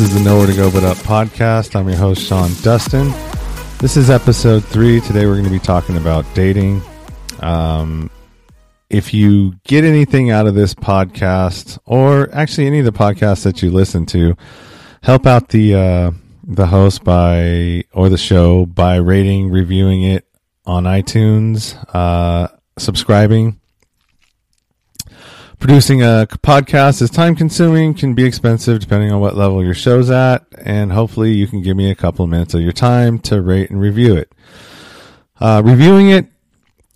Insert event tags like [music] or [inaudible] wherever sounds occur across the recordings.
Is the Nowhere to Go But Up podcast. I'm your host, Sean Dustin. This is episode three. Today we're going to be talking about dating. Um, if you get anything out of this podcast, or actually any of the podcasts that you listen to, help out the uh, the host by or the show by rating, reviewing it on iTunes, uh, subscribing. Producing a podcast is time consuming, can be expensive depending on what level your show's at, and hopefully you can give me a couple of minutes of your time to rate and review it. Uh, reviewing it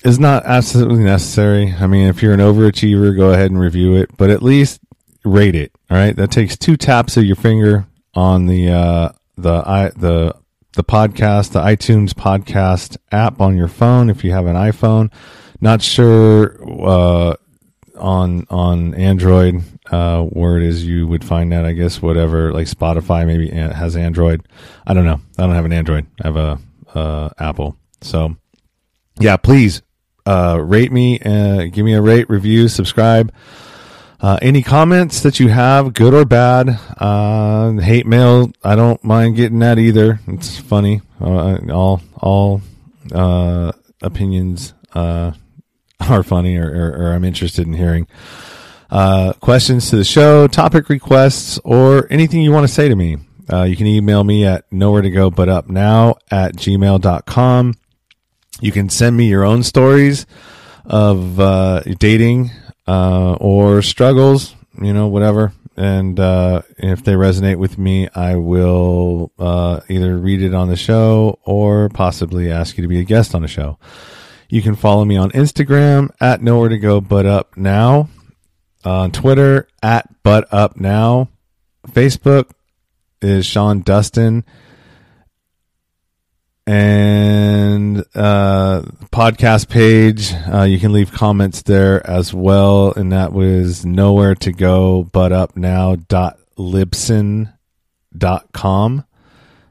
is not absolutely necessary. I mean, if you're an overachiever, go ahead and review it, but at least rate it. All right, that takes two taps of your finger on the uh, the i the the podcast, the iTunes podcast app on your phone if you have an iPhone. Not sure uh, on on Android uh, where it is you would find that. I guess whatever like Spotify maybe has Android. I don't know. I don't have an Android. I have a Apple. So yeah, please uh, rate me. Uh, give me a rate, review, subscribe. Uh, any comments that you have, good or bad, uh, hate mail, I don't mind getting that either. It's funny. Uh, all all uh, opinions uh, are funny, or, or, or, I'm interested in hearing uh, questions to the show, topic requests, or anything you want to say to me. you can email me at nowhere to go but up now at gmail.com. You can send me your own stories of dating uh, or struggles, you know, whatever. And uh, if they resonate with me, I will uh, either read it on the show or possibly ask you to be a guest on the show. You can follow me on Instagram at nowhere to go but up now, on Twitter at but up now, Facebook is Sean Dustin and uh, podcast page. Uh, you can leave comments there as well, and that was nowhere to go but up now dot dot com.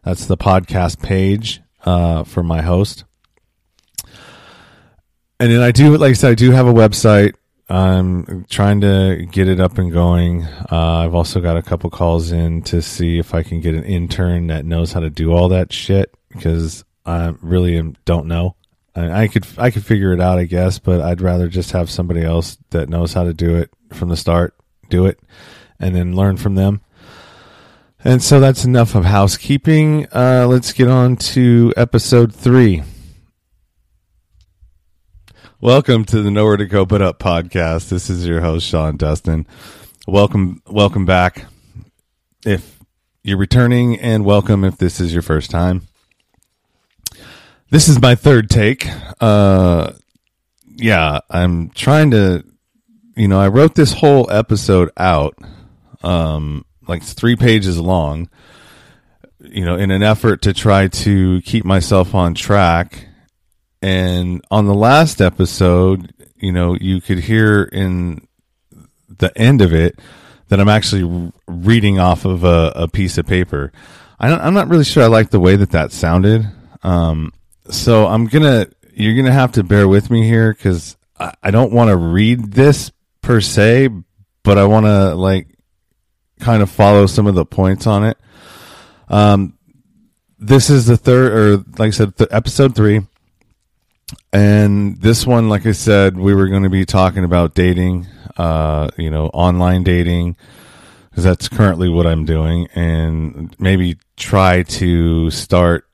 That's the podcast page uh, for my host. And then I do, like I said, I do have a website. I'm trying to get it up and going. Uh, I've also got a couple calls in to see if I can get an intern that knows how to do all that shit because I really don't know. I, I could I could figure it out, I guess, but I'd rather just have somebody else that knows how to do it from the start, do it, and then learn from them. And so that's enough of housekeeping. Uh, let's get on to episode three. Welcome to the Nowhere to Go But Up podcast. This is your host Sean Dustin. Welcome, welcome back. If you're returning, and welcome if this is your first time. This is my third take. Uh, yeah, I'm trying to, you know, I wrote this whole episode out, um, like three pages long, you know, in an effort to try to keep myself on track. And on the last episode, you know, you could hear in the end of it that I'm actually reading off of a, a piece of paper. I am not really sure I like the way that that sounded. Um, so I'm gonna you're gonna have to bear with me here because I, I don't want to read this per se, but I want to like kind of follow some of the points on it. Um, this is the third, or like I said, th- episode three. And this one, like I said, we were going to be talking about dating, uh, you know, online dating, because that's currently what I'm doing, and maybe try to start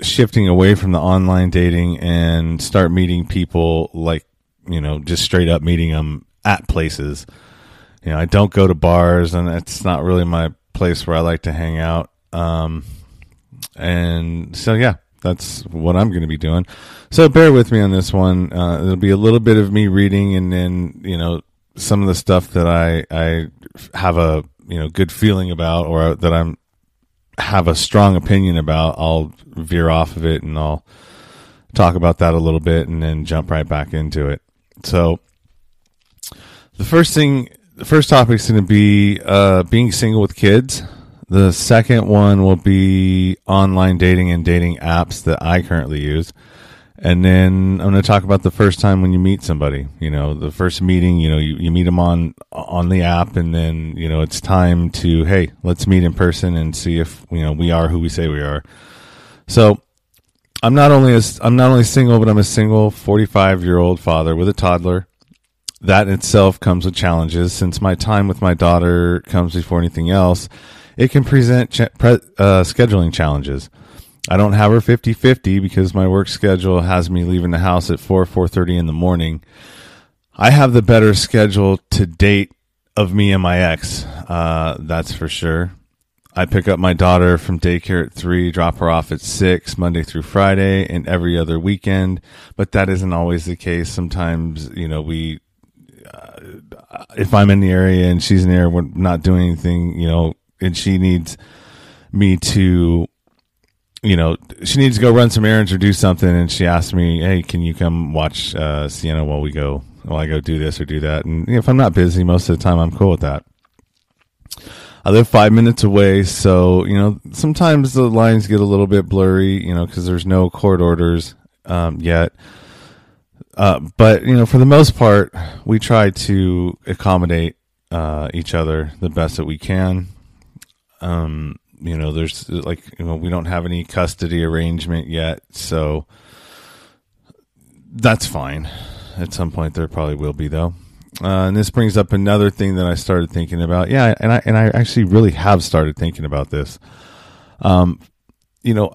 shifting away from the online dating and start meeting people like you know just straight up meeting them at places. You know i don't go to bars and it's not really my place where i like to hang out. Um and so yeah that's what i'm going to be doing so bear with me on this one uh, it'll be a little bit of me reading and then you know some of the stuff that i i have a you know good feeling about or that i'm have a strong opinion about, I'll veer off of it and I'll talk about that a little bit and then jump right back into it. So, the first thing, the first topic is going to be uh, being single with kids. The second one will be online dating and dating apps that I currently use. and then I'm going to talk about the first time when you meet somebody. You know, the first meeting. You know, you, you meet them on on the app, and then you know it's time to hey, let's meet in person and see if you know we are who we say we are. So I'm not only a, I'm not only single, but I'm a single 45 year old father with a toddler. That in itself comes with challenges. Since my time with my daughter comes before anything else, it can present pre- uh, scheduling challenges. I don't have her 50-50 because my work schedule has me leaving the house at 4 4:30 in the morning. I have the better schedule to date of me and my ex. Uh, that's for sure. I pick up my daughter from daycare at 3, drop her off at 6 Monday through Friday and every other weekend, but that isn't always the case. Sometimes, you know, we uh, if I'm in the area and she's in there, we're not doing anything, you know, and she needs me to you know, she needs to go run some errands or do something, and she asked me, "Hey, can you come watch uh, Sienna while we go while I go do this or do that?" And if I'm not busy, most of the time I'm cool with that. I live five minutes away, so you know sometimes the lines get a little bit blurry, you know, because there's no court orders um, yet. Uh, but you know, for the most part, we try to accommodate uh, each other the best that we can. Um, you know, there's like, you know, we don't have any custody arrangement yet. So that's fine. At some point, there probably will be, though. Uh, and this brings up another thing that I started thinking about. Yeah, and I and I actually really have started thinking about this. Um, you know,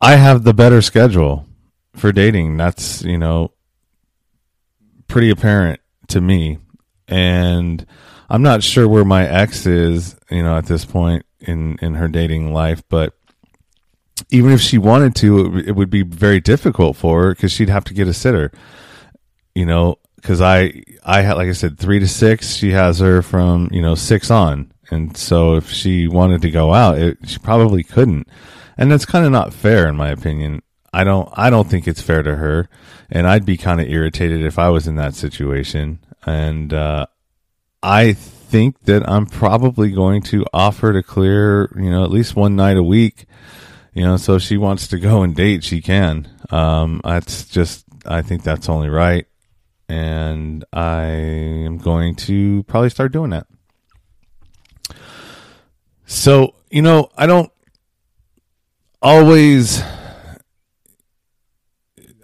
I have the better schedule for dating. That's you know pretty apparent to me, and I'm not sure where my ex is. You know, at this point, in in her dating life, but even if she wanted to, it, it would be very difficult for her because she'd have to get a sitter. You know, because I I had like I said three to six. She has her from you know six on, and so if she wanted to go out, it, she probably couldn't, and that's kind of not fair in my opinion. I don't I don't think it's fair to her, and I'd be kind of irritated if I was in that situation. And uh, I think that I'm probably going to offer to clear, you know, at least one night a week. You know, so if she wants to go and date, she can. Um, that's just, I think that's only right. And I am going to probably start doing that. So, you know, I don't always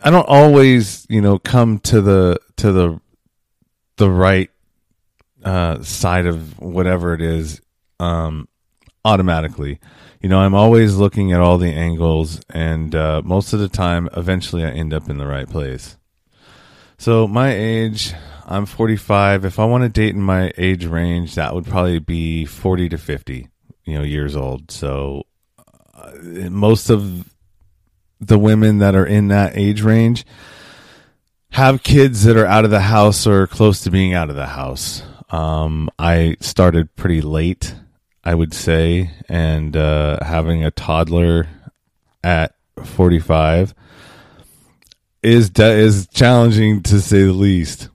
I don't always, you know, come to the to the the right uh, side of whatever it is um, automatically. You know, I'm always looking at all the angles, and uh, most of the time, eventually, I end up in the right place. So, my age, I'm 45. If I want to date in my age range, that would probably be 40 to 50, you know, years old. So, uh, most of the women that are in that age range have kids that are out of the house or close to being out of the house. Um, I started pretty late, I would say, and uh, having a toddler at 45 is de- is challenging to say the least.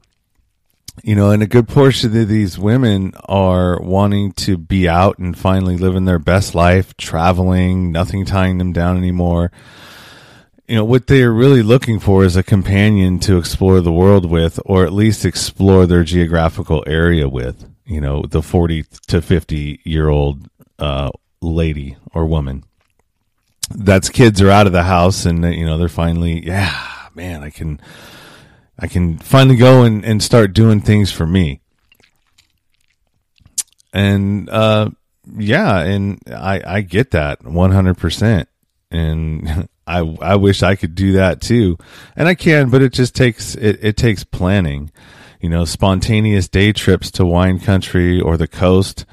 You know, and a good portion of these women are wanting to be out and finally living their best life, traveling, nothing tying them down anymore you know what they're really looking for is a companion to explore the world with or at least explore their geographical area with you know the 40 to 50 year old uh, lady or woman. That's kids are out of the house and you know they're finally yeah man i can i can finally go and, and start doing things for me. And uh yeah and i i get that 100% and [laughs] I I wish I could do that too, and I can, but it just takes it, it takes planning. You know, spontaneous day trips to wine country or the coast,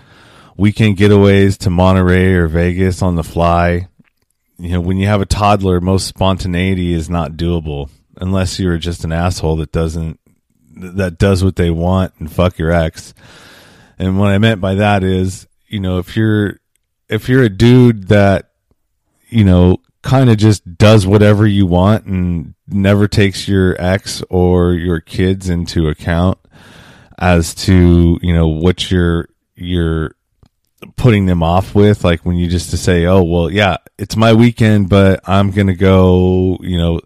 weekend getaways to Monterey or Vegas on the fly. You know, when you have a toddler, most spontaneity is not doable unless you're just an asshole that doesn't that does what they want and fuck your ex. And what I meant by that is, you know, if you're if you're a dude that you know kind of just does whatever you want and never takes your ex or your kids into account as to you know what you're you're putting them off with like when you just to say oh well yeah it's my weekend but i'm gonna go you know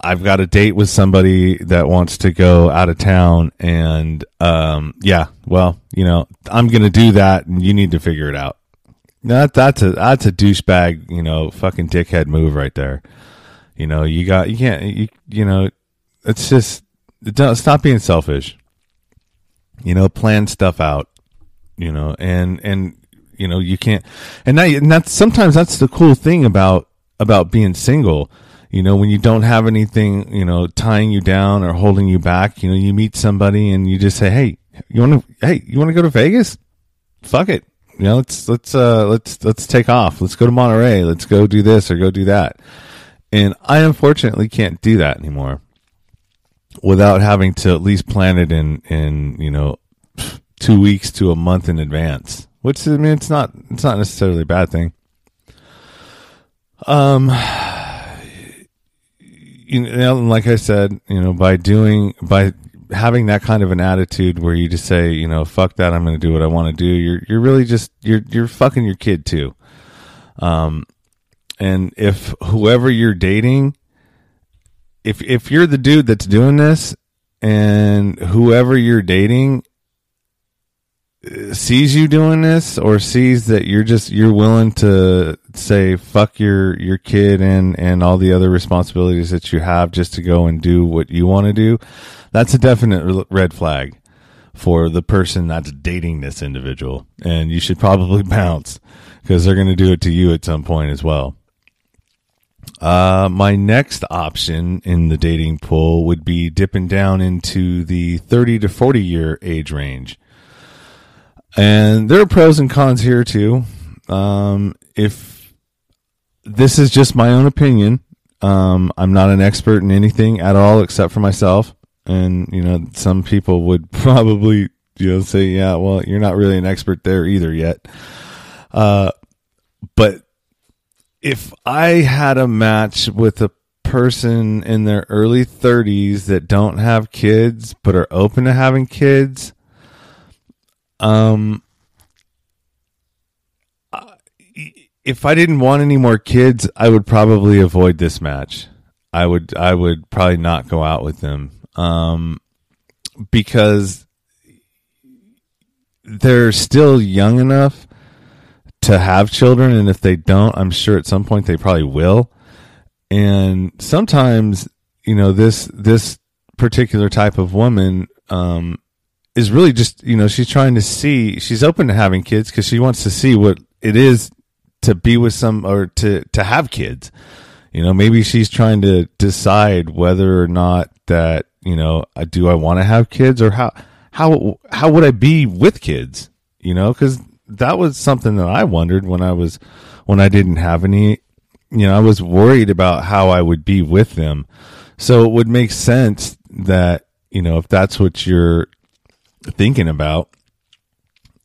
I've got a date with somebody that wants to go out of town and um yeah, well, you know, I'm to do that and you need to figure it out. That that's a that's a douchebag, you know, fucking dickhead move right there. You know, you got you can't you you know, it's just stop being selfish. You know, plan stuff out. You know, and and you know you can't, and that and that's sometimes that's the cool thing about about being single. You know, when you don't have anything, you know, tying you down or holding you back. You know, you meet somebody and you just say, "Hey, you want to? Hey, you want to go to Vegas? Fuck it. You know, let's let's uh let's let's take off. Let's go to Monterey. Let's go do this or go do that." And I unfortunately can't do that anymore without having to at least plan it in in you know two weeks to a month in advance. Which I mean, it's not it's not necessarily a bad thing. Um, [sighs] you know, like I said, you know, by doing by having that kind of an attitude where you just say, you know, fuck that, I'm going to do what I want to do. You're you're really just you're you're fucking your kid too. Um, and if whoever you're dating if if you're the dude that's doing this and whoever you're dating uh, sees you doing this or sees that you're just you're willing to say fuck your your kid and and all the other responsibilities that you have just to go and do what you want to do that's a definite red flag for the person that's dating this individual and you should probably [laughs] bounce because they're going to do it to you at some point as well uh, my next option in the dating pool would be dipping down into the 30 to 40 year age range. And there are pros and cons here too. Um, if this is just my own opinion, um, I'm not an expert in anything at all except for myself. And, you know, some people would [laughs] probably, you know, say, yeah, well, you're not really an expert there either yet. Uh, but if I had a match with a person in their early 30s that don't have kids but are open to having kids, um, if I didn't want any more kids, I would probably avoid this match. I would I would probably not go out with them. Um, because they're still young enough to have children, and if they don't, I'm sure at some point they probably will. And sometimes, you know, this this particular type of woman um, is really just, you know, she's trying to see. She's open to having kids because she wants to see what it is to be with some or to to have kids. You know, maybe she's trying to decide whether or not that you know, do I want to have kids or how how how would I be with kids? You know, because that was something that I wondered when I was when I didn't have any. You know, I was worried about how I would be with them. So it would make sense that you know if that's what you're thinking about.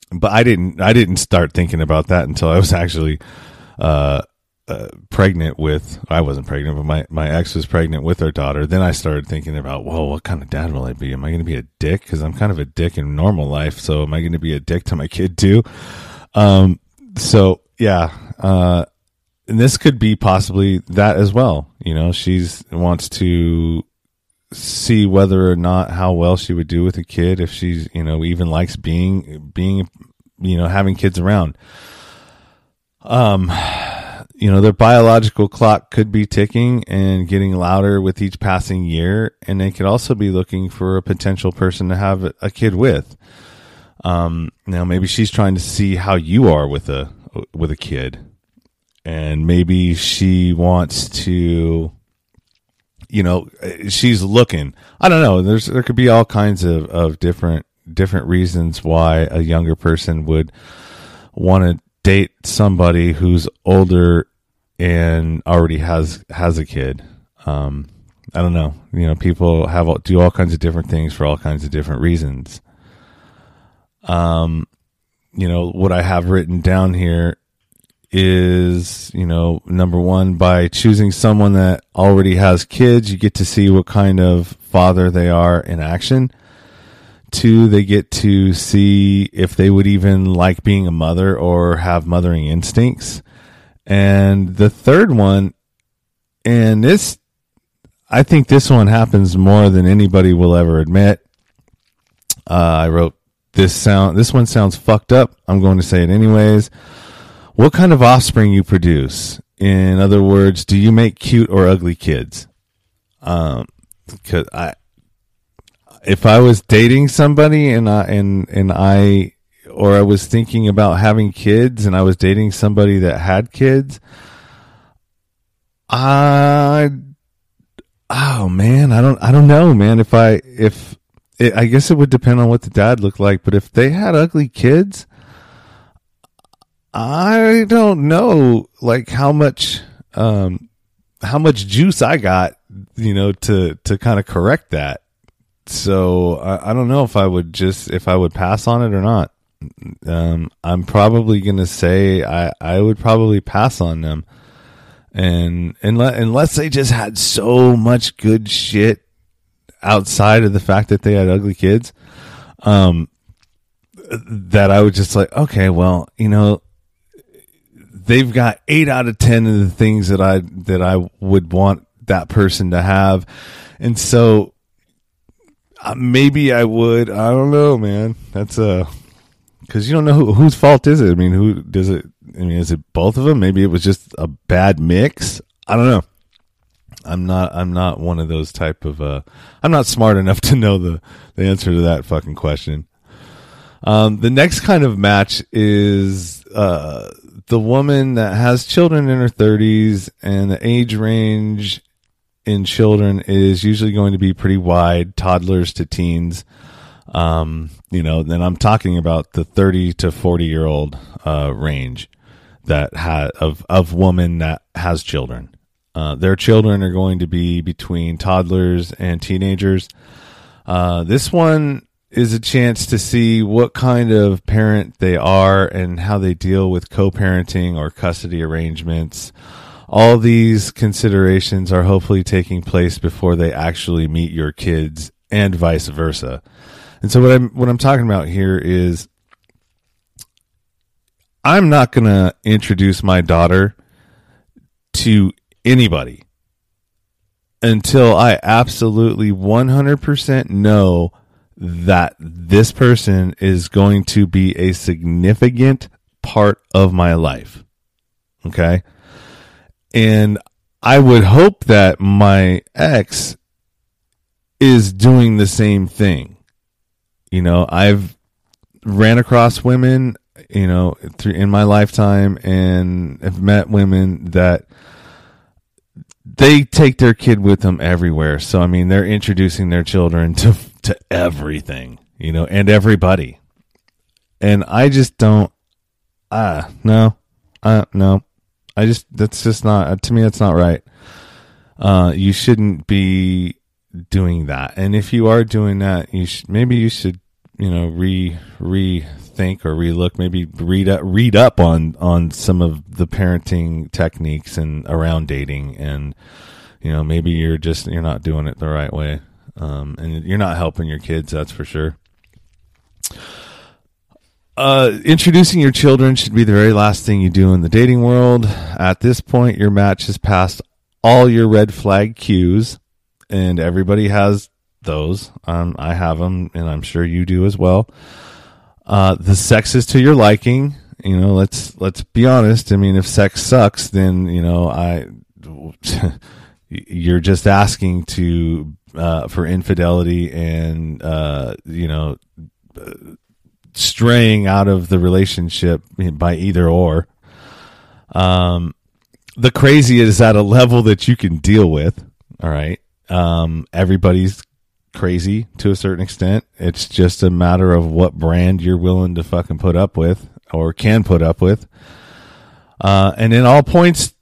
But I didn't. I didn't start thinking about that until I was actually uh, uh, pregnant with I wasn't pregnant, but my my ex was pregnant with our daughter. Then I started thinking about, well, what kind of dad will I be? Am I going to be a dick? Because I'm kind of a dick in normal life. So am I going to be a dick to my kid too? Um, so yeah, uh, and this could be possibly that as well. You know, she's wants to see whether or not how well she would do with a kid if she's you know even likes being being you know having kids around. Um you know, their biological clock could be ticking and getting louder with each passing year. And they could also be looking for a potential person to have a kid with. Um, now maybe she's trying to see how you are with a, with a kid. And maybe she wants to, you know, she's looking. I don't know. There's, there could be all kinds of, of different, different reasons why a younger person would want to date somebody who's older and already has has a kid. Um, I don't know. You know, people have do all kinds of different things for all kinds of different reasons. Um, you know what I have written down here is you know number one by choosing someone that already has kids, you get to see what kind of father they are in action. Two, they get to see if they would even like being a mother or have mothering instincts. And the third one, and this, I think this one happens more than anybody will ever admit. Uh, I wrote this sound. This one sounds fucked up. I'm going to say it anyways. What kind of offspring you produce? In other words, do you make cute or ugly kids? Um, cause I, if I was dating somebody and I and and I or I was thinking about having kids and I was dating somebody that had kids, I oh man, I don't I don't know, man. If I if it, I guess it would depend on what the dad looked like, but if they had ugly kids, I don't know like how much um how much juice I got, you know, to to kind of correct that. So I, I don't know if I would just if I would pass on it or not. Um, I'm probably gonna say I I would probably pass on them, and unless unless they just had so much good shit outside of the fact that they had ugly kids, um, that I would just like okay, well you know they've got eight out of ten of the things that I that I would want that person to have, and so uh, maybe I would. I don't know, man. That's a because you don't know who, whose fault is it. I mean, who does it? I mean, is it both of them? Maybe it was just a bad mix. I don't know. I'm not. I'm not one of those type of. uh I'm not smart enough to know the the answer to that fucking question. Um, the next kind of match is uh, the woman that has children in her 30s, and the age range in children is usually going to be pretty wide, toddlers to teens. Um, you know, then I'm talking about the 30 to 40 year old uh, range that ha- of of woman that has children. Uh, their children are going to be between toddlers and teenagers. Uh, this one is a chance to see what kind of parent they are and how they deal with co-parenting or custody arrangements. All these considerations are hopefully taking place before they actually meet your kids and vice versa. And so what I'm what I'm talking about here is I'm not going to introduce my daughter to anybody until I absolutely 100% know that this person is going to be a significant part of my life. Okay? And I would hope that my ex is doing the same thing. You know, I've ran across women, you know, in my lifetime and have met women that they take their kid with them everywhere. So I mean, they're introducing their children to to everything, you know, and everybody. And I just don't ah, uh, no. Uh no. I just that's just not to me that's not right. Uh you shouldn't be doing that. And if you are doing that, you should maybe you should you know re rethink or relook maybe read up read up on on some of the parenting techniques and around dating and you know maybe you're just you're not doing it the right way. Um, and you're not helping your kids that's for sure. Uh, introducing your children should be the very last thing you do in the dating world. At this point your match has passed all your red flag cues and everybody has those. Um, I have them, and I'm sure you do as well. Uh, the sex is to your liking. You know, let's let's be honest. I mean, if sex sucks, then you know, I [laughs] you're just asking to uh, for infidelity and uh, you know straying out of the relationship by either or. Um, the crazy is at a level that you can deal with. All right. Um, everybody's crazy to a certain extent. It's just a matter of what brand you're willing to fucking put up with or can put up with. Uh, and in all points,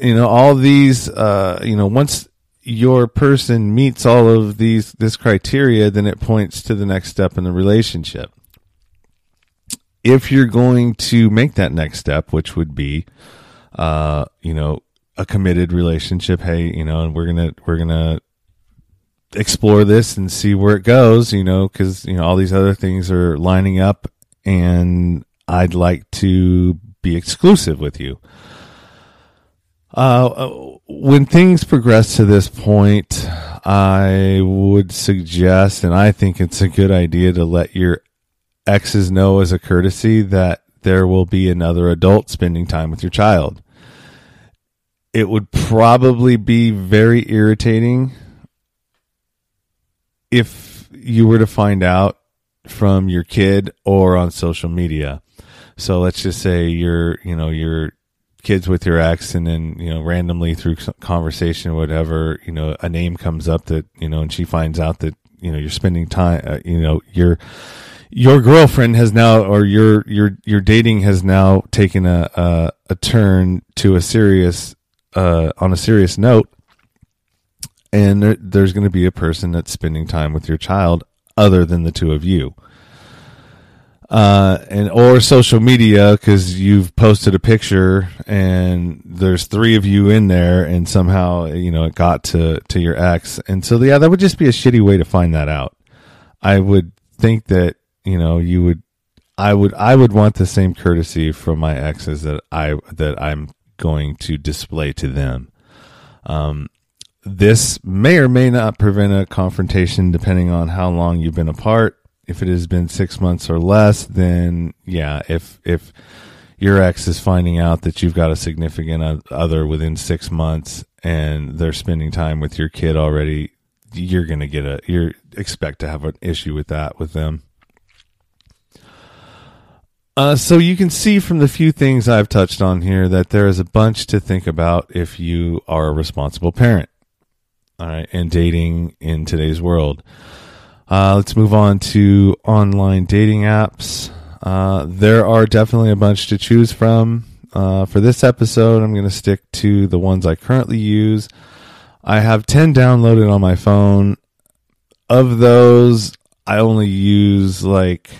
you know, all these, uh, you know, once your person meets all of these, this criteria, then it points to the next step in the relationship. If you're going to make that next step, which would be, uh, you know, a committed relationship, hey, you know, and we're gonna, we're gonna explore this and see where it goes, you know, because, you know, all these other things are lining up and I'd like to be exclusive with you. Uh, when things progress to this point, I would suggest, and I think it's a good idea to let your exes know as a courtesy that there will be another adult spending time with your child. It would probably be very irritating if you were to find out from your kid or on social media. So let's just say you're, you know, you're kids with your ex and then you know randomly through conversation or whatever you know a name comes up that you know and she finds out that you know you're spending time uh, you know your your girlfriend has now or your your your dating has now taken a a, a turn to a serious uh on a serious note and there, there's going to be a person that's spending time with your child other than the two of you. Uh, and or social media because you've posted a picture and there's three of you in there and somehow you know it got to to your ex. And so yeah that would just be a shitty way to find that out. I would think that you know you would i would i would want the same courtesy from my exes that i that i'm going to display to them. Um this may or may not prevent a confrontation depending on how long you've been apart if it has been six months or less, then yeah, if if your ex is finding out that you've got a significant other within six months and they're spending time with your kid already, you're gonna get a you expect to have an issue with that with them. Uh, so you can see from the few things I've touched on here that there is a bunch to think about if you are a responsible parent. All right, and dating in today's world. Uh, let's move on to online dating apps. Uh, there are definitely a bunch to choose from. Uh, for this episode, I'm going to stick to the ones I currently use. I have 10 downloaded on my phone. Of those, I only use like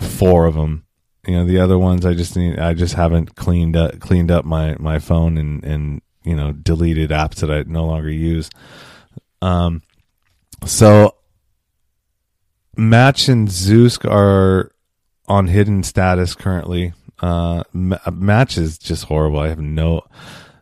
four of them. You know, the other ones I just need, I just haven't cleaned up, cleaned up my, my phone and, and, you know, deleted apps that I no longer use. Um, so Match and Zoosk are on hidden status currently. Uh, Match is just horrible. I have no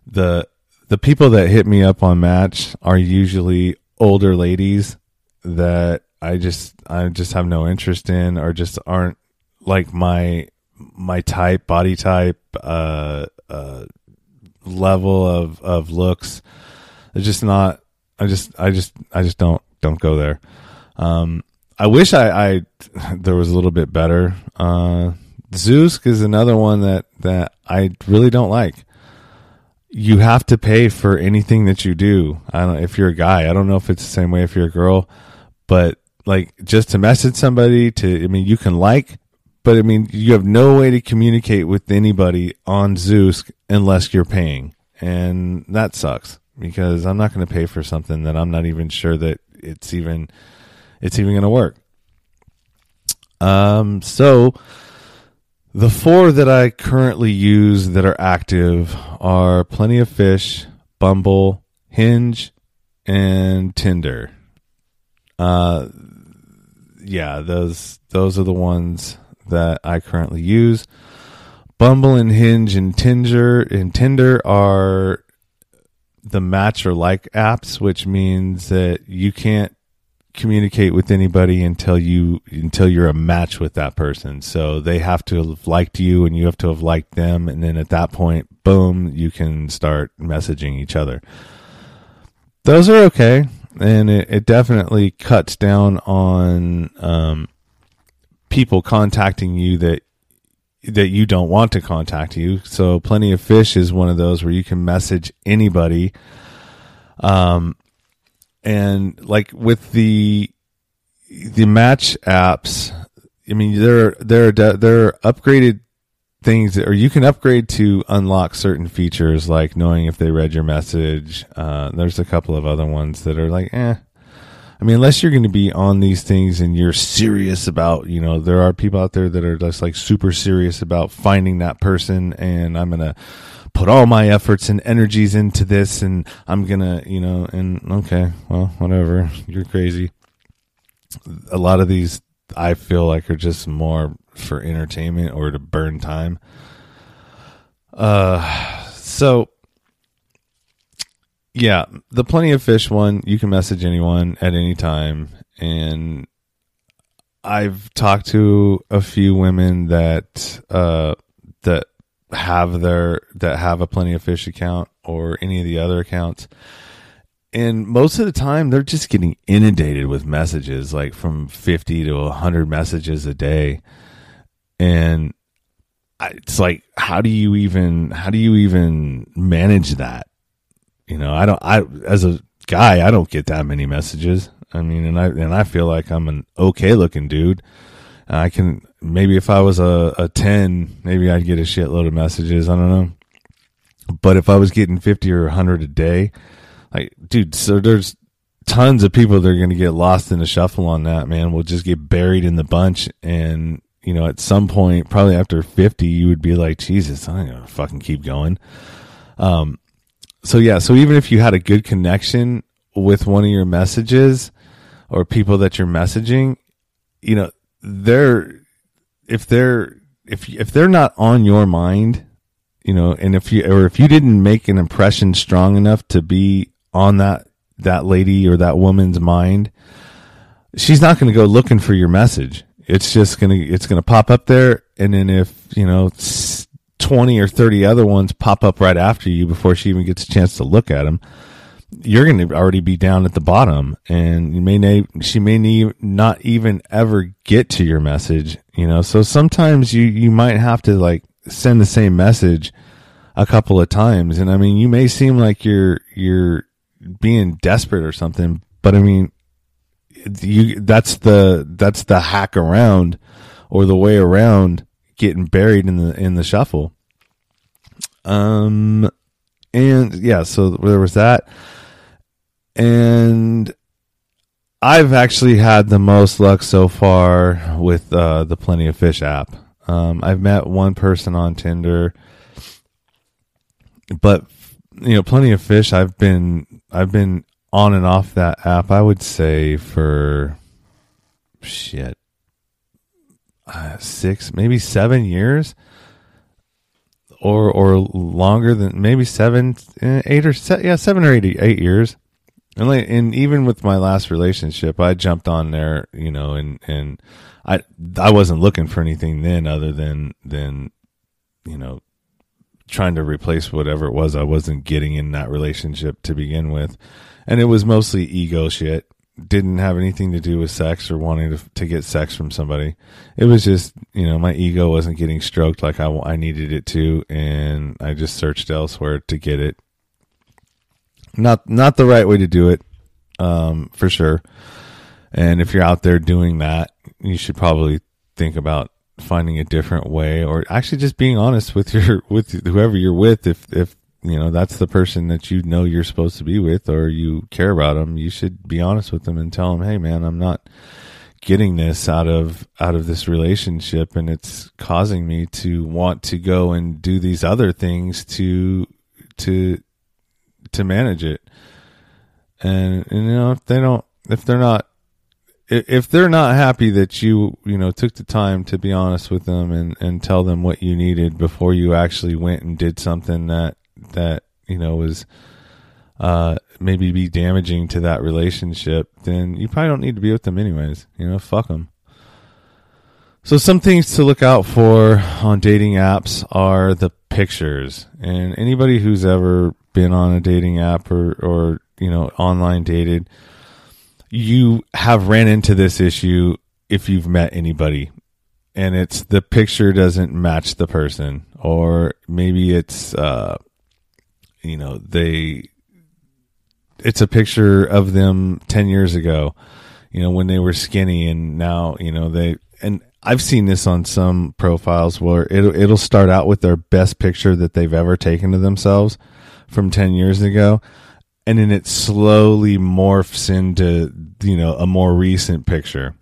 the the people that hit me up on Match are usually older ladies that I just I just have no interest in or just aren't like my my type, body type, uh, uh, level of of looks. It's just not. I just I just I just don't don't go there. Um, I wish I, I [laughs] there was a little bit better. Uh, Zoosk is another one that that I really don't like. You have to pay for anything that you do. I don't if you're a guy. I don't know if it's the same way if you're a girl, but like just to message somebody to I mean you can like, but I mean you have no way to communicate with anybody on Zoosk unless you're paying. And that sucks because I'm not going to pay for something that I'm not even sure that it's even it's even going to work. Um, so the four that I currently use that are active are Plenty of Fish, Bumble, Hinge, and Tinder. Uh, yeah, those those are the ones that I currently use. Bumble and Hinge and Tinder and Tinder are the match or like apps, which means that you can't communicate with anybody until you until you're a match with that person. So they have to have liked you and you have to have liked them and then at that point, boom, you can start messaging each other. Those are okay. And it, it definitely cuts down on um, people contacting you that that you don't want to contact you. So plenty of fish is one of those where you can message anybody. Um, and like with the the match apps, I mean there there there are upgraded things that, or you can upgrade to unlock certain features like knowing if they read your message. Uh, there's a couple of other ones that are like, eh. I mean, unless you're going to be on these things and you're serious about, you know, there are people out there that are just like super serious about finding that person and I'm going to put all my efforts and energies into this and I'm gonna, you know, and okay, well, whatever. You're crazy. A lot of these I feel like are just more for entertainment or to burn time. Uh so yeah, the plenty of fish one, you can message anyone at any time. And I've talked to a few women that, uh, that have their, that have a plenty of fish account or any of the other accounts. And most of the time they're just getting inundated with messages, like from 50 to 100 messages a day. And it's like, how do you even, how do you even manage that? You know, I don't, I, as a guy, I don't get that many messages. I mean, and I, and I feel like I'm an okay looking dude. I can, maybe if I was a, a 10, maybe I'd get a shitload of messages. I don't know. But if I was getting 50 or 100 a day, like, dude, so there's tons of people that are going to get lost in the shuffle on that, man. we'll just get buried in the bunch. And, you know, at some point, probably after 50, you would be like, Jesus, I'm to fucking keep going. Um, so yeah, so even if you had a good connection with one of your messages or people that you're messaging, you know, they're if they're if if they're not on your mind, you know, and if you or if you didn't make an impression strong enough to be on that that lady or that woman's mind, she's not going to go looking for your message. It's just going to it's going to pop up there and then if, you know, 20 or 30 other ones pop up right after you before she even gets a chance to look at them, you're going to already be down at the bottom and you may na- she may not even ever get to your message, you know. So sometimes you you might have to like send the same message a couple of times and I mean, you may seem like you're you're being desperate or something, but I mean, you that's the that's the hack around or the way around getting buried in the in the shuffle. Um, and yeah, so there was that, and I've actually had the most luck so far with uh, the Plenty of Fish app. Um, I've met one person on Tinder, but you know, Plenty of Fish. I've been I've been on and off that app. I would say for shit uh, six, maybe seven years, or or longer than maybe seven, eh, eight or se- yeah, seven or eight eight years. And like, and even with my last relationship, I jumped on there, you know, and and I I wasn't looking for anything then other than than you know trying to replace whatever it was I wasn't getting in that relationship to begin with. And it was mostly ego shit didn't have anything to do with sex or wanting to, to get sex from somebody. It was just, you know, my ego wasn't getting stroked like I, I needed it to. And I just searched elsewhere to get it. Not, not the right way to do it. Um, for sure. And if you're out there doing that, you should probably think about finding a different way or actually just being honest with your, with whoever you're with. If, if you know that's the person that you know you're supposed to be with or you care about them you should be honest with them and tell them hey man i'm not getting this out of out of this relationship and it's causing me to want to go and do these other things to to to manage it. And, and you know if they don't if they're not if they're not happy that you you know took the time to be honest with them and and tell them what you needed before you actually went and did something that that you know was uh, maybe be damaging to that relationship, then you probably don't need to be with them anyways. You know, fuck them. So some things to look out for on dating apps are the pictures. And anybody who's ever been on a dating app or, or, you know, online dated, you have ran into this issue if you've met anybody and it's the picture doesn't match the person or maybe it's, uh, you know, they, it's a picture of them 10 years ago, you know, when they were skinny and now, you know, they, and I've seen this on some profiles where it'll, it'll start out with their best picture that they've ever taken of themselves from 10 years ago. And then it slowly morphs into, you know, a more recent picture.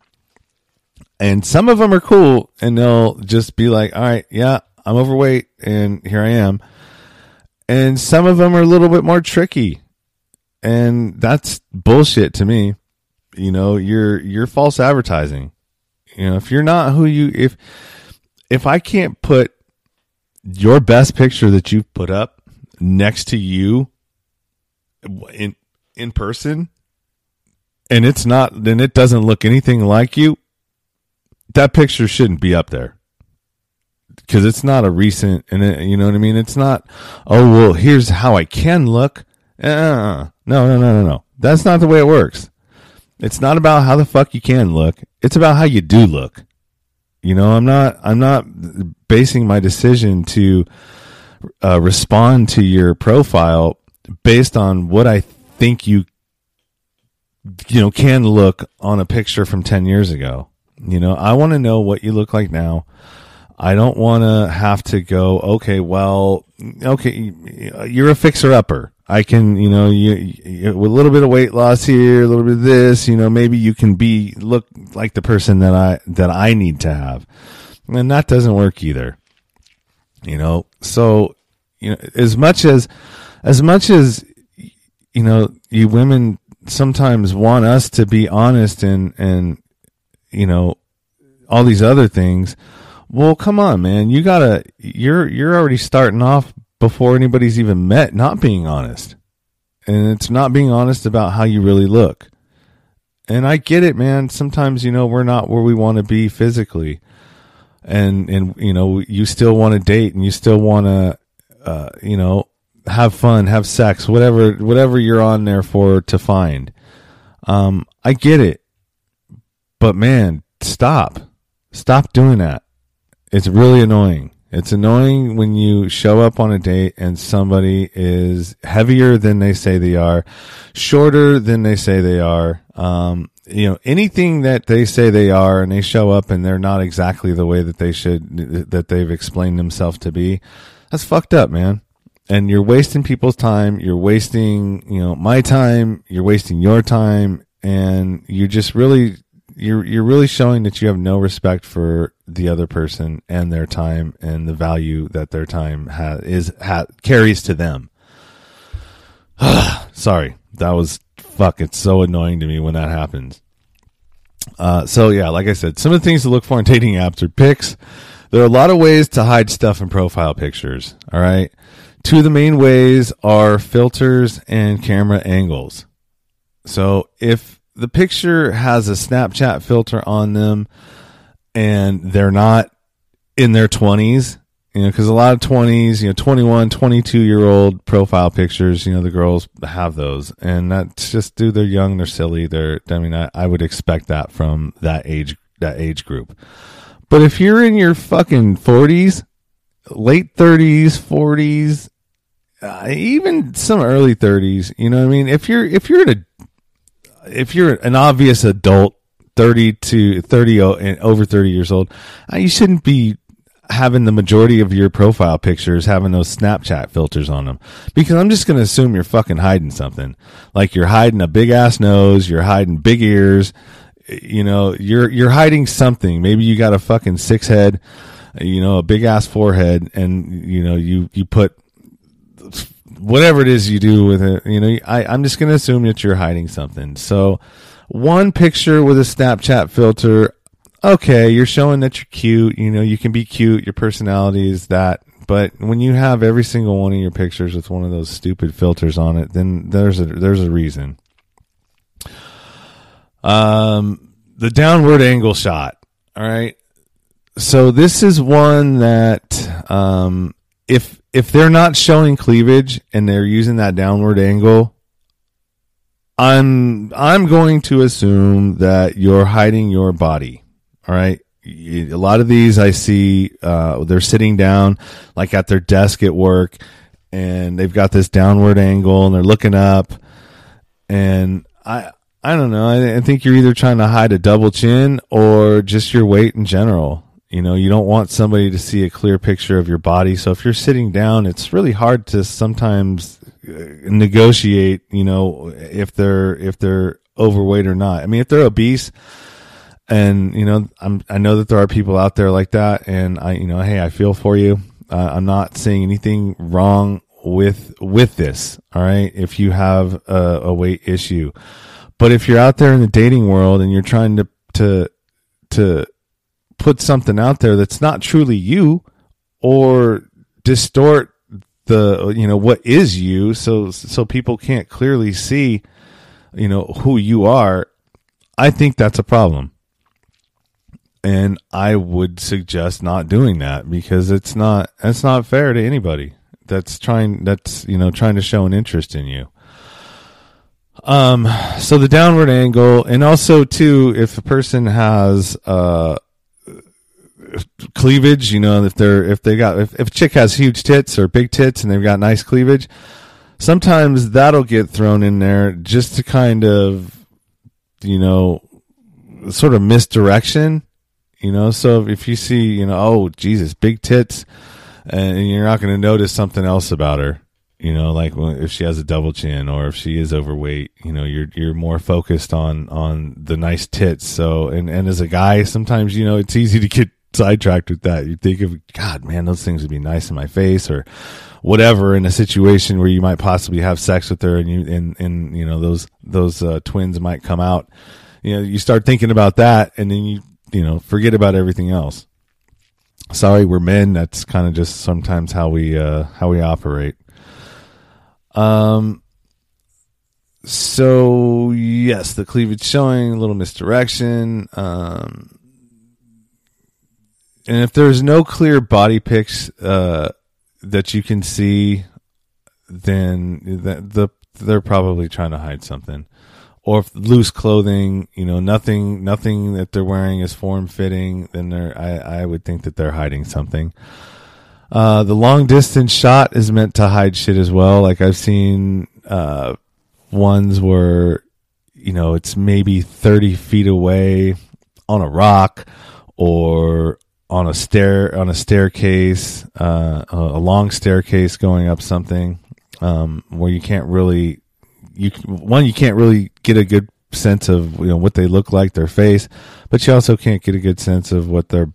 And some of them are cool and they'll just be like, all right, yeah, I'm overweight and here I am and some of them are a little bit more tricky. And that's bullshit to me. You know you're you're false advertising. You know if you're not who you if if i can't put your best picture that you've put up next to you in in person and it's not then it doesn't look anything like you that picture shouldn't be up there because it's not a recent and it, you know what i mean? It's not oh well here's how i can look. Uh, no no no no no. That's not the way it works. It's not about how the fuck you can look. It's about how you do look. You know i'm not i'm not basing my decision to uh, respond to your profile based on what i think you you know can look on a picture from 10 years ago. You know i want to know what you look like now i don't want to have to go okay well okay you're a fixer upper i can you know you, you, with a little bit of weight loss here a little bit of this you know maybe you can be look like the person that i that i need to have. And that doesn't work either. You know so you know as much as as much as you know you women sometimes want us to be honest and and you know all these other things well come on man you gotta you're you're already starting off before anybody's even met not being honest and it's not being honest about how you really look and i get it man sometimes you know we're not where we want to be physically and and you know you still want to date and you still want to uh, you know have fun, have sex, whatever whatever you're on there for to find. Um, I get it. But man, stop. Stop doing that. It's really annoying. It's annoying when you show up on a date and somebody is heavier than they say they are, shorter than they say they are. Um, you know, anything that they say they are and they show up and they're not exactly the way that they should, that they've explained themselves to be. That's fucked up, man and you're wasting people's time. You're wasting, you know, my time. You're wasting your time, and you're just really, you're you're really showing that you have no respect for the other person and their time and the value that their time has is ha, carries to them. [sighs] Sorry, that was fuck. It's so annoying to me when that happens. Uh, so yeah, like I said, some of the things to look for in dating apps are pics. There are a lot of ways to hide stuff in profile pictures. All right. Two of the main ways are filters and camera angles. So if the picture has a Snapchat filter on them and they're not in their 20s, you know, because a lot of 20s, you know, 21, 22 year old profile pictures, you know, the girls have those. And that's just, dude, they're young, they're silly. They're, I mean, I, I would expect that from that age, that age group. But if you're in your fucking 40s, late 30s, 40s, uh, even some early 30s, you know what I mean? If you're if you're in a if you're an obvious adult 30 to 30 and over 30 years old, uh, you shouldn't be having the majority of your profile pictures having those Snapchat filters on them because I'm just going to assume you're fucking hiding something. Like you're hiding a big ass nose, you're hiding big ears, you know, you're you're hiding something. Maybe you got a fucking six head you know, a big ass forehead, and you know, you you put whatever it is you do with it. You know, I I'm just gonna assume that you're hiding something. So, one picture with a Snapchat filter. Okay, you're showing that you're cute. You know, you can be cute. Your personality is that. But when you have every single one of your pictures with one of those stupid filters on it, then there's a there's a reason. Um, the downward angle shot. All right so this is one that um, if if they're not showing cleavage and they're using that downward angle, I'm I'm going to assume that you're hiding your body. All right. A lot of these I see uh, they're sitting down like at their desk at work and they've got this downward angle and they're looking up and I I don't know. I, I think you're either trying to hide a double chin or just your weight in general. You know, you don't want somebody to see a clear picture of your body. So if you're sitting down, it's really hard to sometimes uh, negotiate, you know, if they're, if they're overweight or not. I mean, if they're obese and, you know, I'm, I know that there are people out there like that and I, you know, hey, I feel for you. Uh, I'm not saying anything wrong with, with this. All right. If you have a, a weight issue, but if you're out there in the dating world and you're trying to, to, to, put something out there that's not truly you or distort the you know what is you. So so people can't clearly see you know who you are. I think that's a problem. And i would suggest not doing that because it's not it's not fair to anybody that's trying that's you know trying to show an interest in you. Um so the downward angle and also too if a person has uh cleavage, you know, if they're if they got if, if a chick has huge tits or big tits and they've got nice cleavage, sometimes that'll get thrown in there just to kind of you know sort of misdirection, you know. So if you see, you know, oh Jesus, big tits, and you're not going to notice something else about her, you know, like if she has a double chin or if she is overweight, you know, you're you're more focused on on the nice tits. So and and as a guy, sometimes you know it's easy to get sidetracked with that. You think of, God, man, those things would be nice in my face or whatever in a situation where you might possibly have sex with her and you, and, and, you know, those, those, uh, twins might come out. You know, you start thinking about that and then you, you know, forget about everything else. Sorry, we're men. That's kind of just sometimes how we, uh, how we operate. Um, so yes, the cleavage showing a little misdirection. Um, and if there's no clear body pics uh, that you can see, then the, the they're probably trying to hide something, or if loose clothing, you know, nothing nothing that they're wearing is form fitting. Then they're I I would think that they're hiding something. Uh, the long distance shot is meant to hide shit as well. Like I've seen uh, ones where you know it's maybe thirty feet away on a rock or on a stair on a staircase, uh, a long staircase going up something um, where you can't really you one you can't really get a good sense of you know what they look like their face, but you also can't get a good sense of what their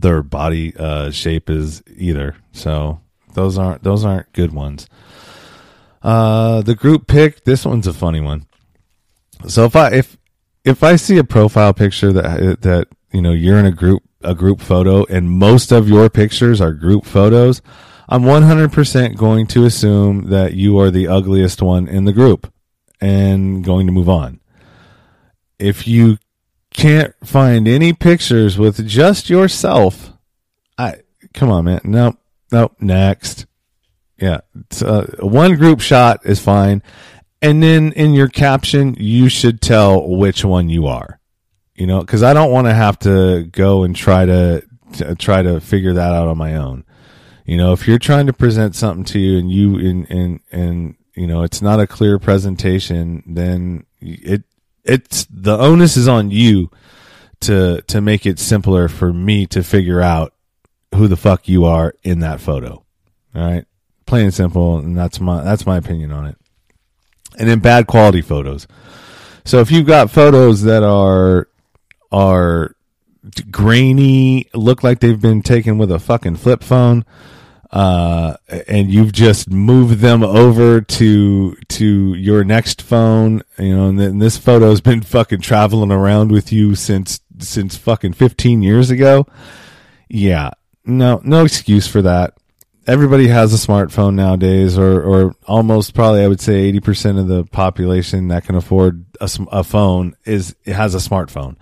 their body uh, shape is either. So those aren't those aren't good ones. Uh, the group pick this one's a funny one. So if I if if I see a profile picture that that you know you're in a group a group photo and most of your pictures are group photos, I'm 100% going to assume that you are the ugliest one in the group and going to move on. If you can't find any pictures with just yourself, I come on, man. Nope, nope. Next, yeah, uh, one group shot is fine, and then in your caption, you should tell which one you are you know, because I don't want to have to go and try to, to, try to figure that out on my own. You know, if you're trying to present something to you and you and and and you know it's not a clear presentation, then it it's the onus is on you to to make it simpler for me to figure out who the fuck you are in that photo. All right, plain and simple, and that's my that's my opinion on it. And then bad quality photos. So if you've got photos that are are grainy, look like they've been taken with a fucking flip phone. Uh, and you've just moved them over to to your next phone, you know, and, then this photo's been fucking traveling around with you since since fucking 15 years ago. Yeah, no, no excuse for that. Everybody has a smartphone nowadays, or or almost probably I would say 80% of the population that can afford a, a phone is has a smartphone.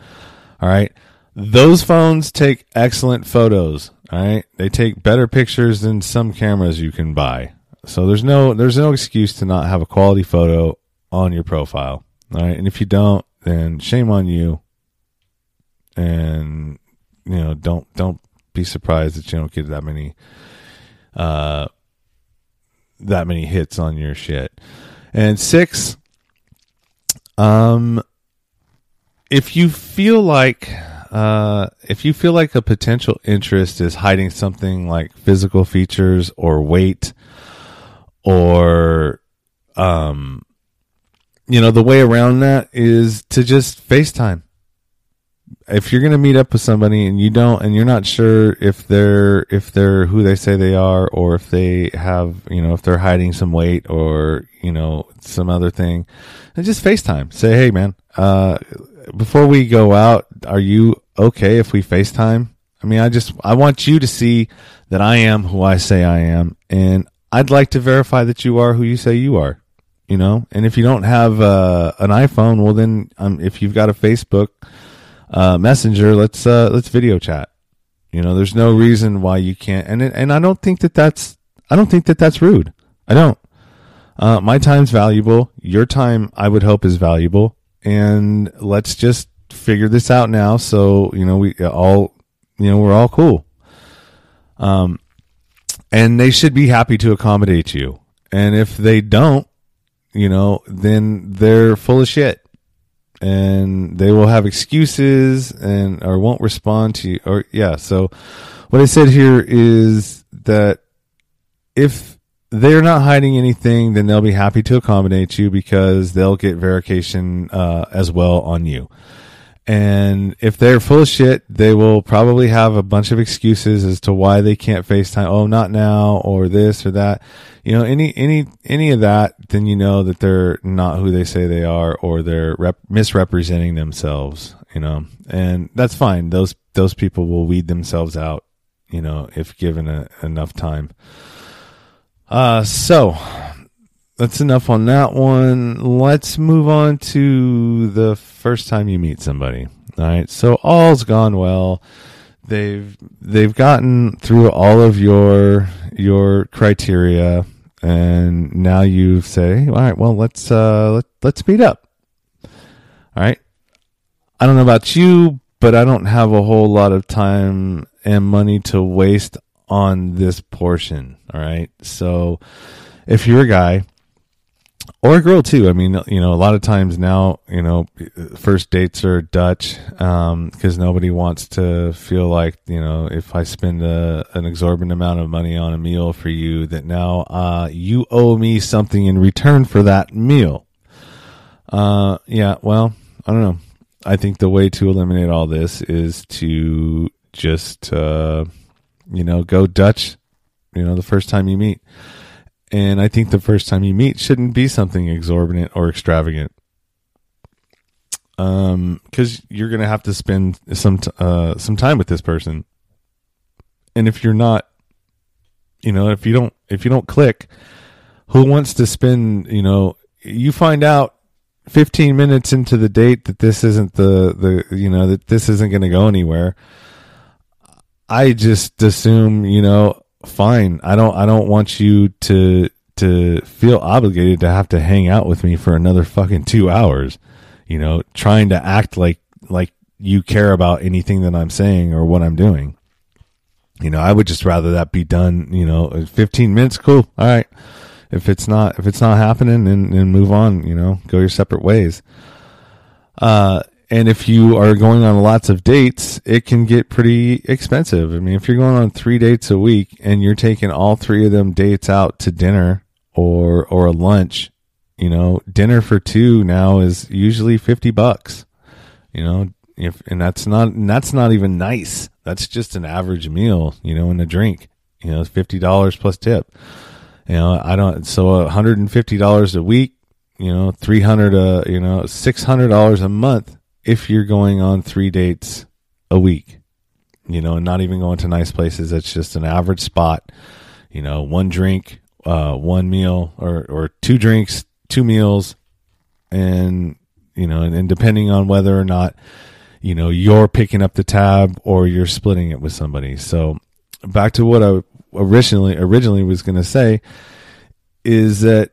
All right. Those phones take excellent photos. All right. They take better pictures than some cameras you can buy. So there's no there's no excuse to not have a quality photo on your profile. All right. And if you don't, then shame on you. And you know, don't don't be surprised that you don't get that many uh that many hits on your shit. And six, um if you feel like uh, if you feel like a potential interest is hiding something like physical features or weight or um you know the way around that is to just FaceTime. If you're going to meet up with somebody and you don't and you're not sure if they're if they're who they say they are or if they have, you know, if they're hiding some weight or, you know, some other thing, then just FaceTime. Say, "Hey man, uh before we go out, are you okay if we FaceTime? I mean, I just I want you to see that I am who I say I am, and I'd like to verify that you are who you say you are. You know, and if you don't have uh, an iPhone, well then, um, if you've got a Facebook uh, Messenger, let's uh, let's video chat. You know, there's no reason why you can't, and and I don't think that that's I don't think that that's rude. I don't. Uh, my time's valuable. Your time, I would hope, is valuable. And let's just figure this out now. So you know, we all, you know, we're all cool. Um, and they should be happy to accommodate you. And if they don't, you know, then they're full of shit. And they will have excuses and or won't respond to you or yeah, so what I said here is that if they're not hiding anything, then they'll be happy to accommodate you because they'll get verification uh, as well on you. And if they're full of shit, they will probably have a bunch of excuses as to why they can't FaceTime. Oh, not now, or this or that. You know, any any any of that, then you know that they're not who they say they are, or they're rep- misrepresenting themselves. You know, and that's fine. Those those people will weed themselves out. You know, if given a, enough time. Uh, so that's enough on that one. Let's move on to the first time you meet somebody. All right. So all's gone well. They've they've gotten through all of your your criteria, and now you say, all right, well let's uh let let's meet up. All right. I don't know about you, but I don't have a whole lot of time and money to waste on this portion. All right. So if you're a guy or a girl too. I mean, you know, a lot of times now, you know, first dates are Dutch because um, nobody wants to feel like, you know, if I spend a, an exorbitant amount of money on a meal for you, that now uh, you owe me something in return for that meal. Uh, yeah, well, I don't know. I think the way to eliminate all this is to just, uh, you know, go Dutch, you know, the first time you meet. And I think the first time you meet shouldn't be something exorbitant or extravagant. Um, cause you're going to have to spend some, t- uh, some time with this person. And if you're not, you know, if you don't, if you don't click, who wants to spend, you know, you find out 15 minutes into the date that this isn't the, the, you know, that this isn't going to go anywhere. I just assume, you know, fine. I don't I don't want you to to feel obligated to have to hang out with me for another fucking 2 hours. You know, trying to act like like you care about anything that I'm saying or what I'm doing. You know, I would just rather that be done, you know, 15 minutes cool. All right. If it's not if it's not happening then then move on, you know, go your separate ways. Uh and if you are going on lots of dates, it can get pretty expensive. I mean, if you're going on three dates a week and you're taking all three of them dates out to dinner or, or a lunch, you know, dinner for two now is usually 50 bucks, you know, if, and that's not, and that's not even nice. That's just an average meal, you know, and a drink, you know, $50 plus tip. You know, I don't, so $150 a week, you know, 300, uh, you know, $600 a month if you're going on three dates a week, you know, and not even going to nice places. It's just an average spot, you know, one drink, uh, one meal or, or two drinks, two meals. And, you know, and, and depending on whether or not, you know, you're picking up the tab or you're splitting it with somebody. So back to what I originally, originally was going to say is that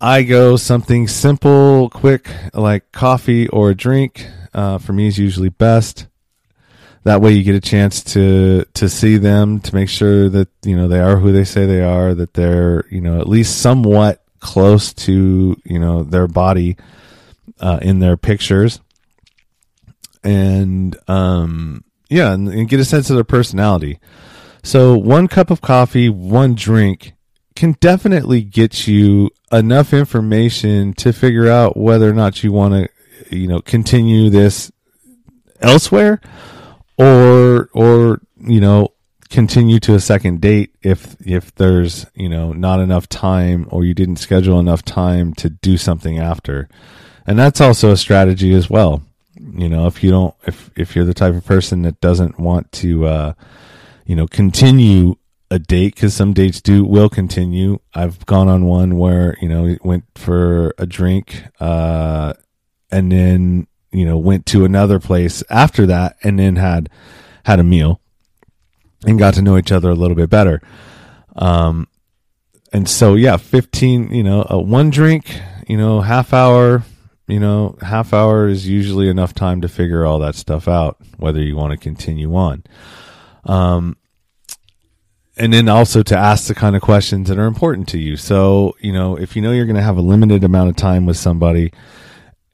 I go something simple, quick, like coffee or a drink uh, for me is usually best. That way, you get a chance to to see them to make sure that you know they are who they say they are. That they're you know at least somewhat close to you know their body uh, in their pictures, and um, yeah, and, and get a sense of their personality. So one cup of coffee, one drink can definitely get you enough information to figure out whether or not you want to you know continue this elsewhere or or you know continue to a second date if if there's you know not enough time or you didn't schedule enough time to do something after and that's also a strategy as well you know if you don't if if you're the type of person that doesn't want to uh you know continue a date because some dates do will continue. I've gone on one where you know we went for a drink, uh, and then you know went to another place after that, and then had had a meal and got to know each other a little bit better. Um, and so yeah, fifteen, you know, uh, one drink, you know, half hour, you know, half hour is usually enough time to figure all that stuff out, whether you want to continue on. Um, and then also to ask the kind of questions that are important to you. So, you know, if you know you're going to have a limited amount of time with somebody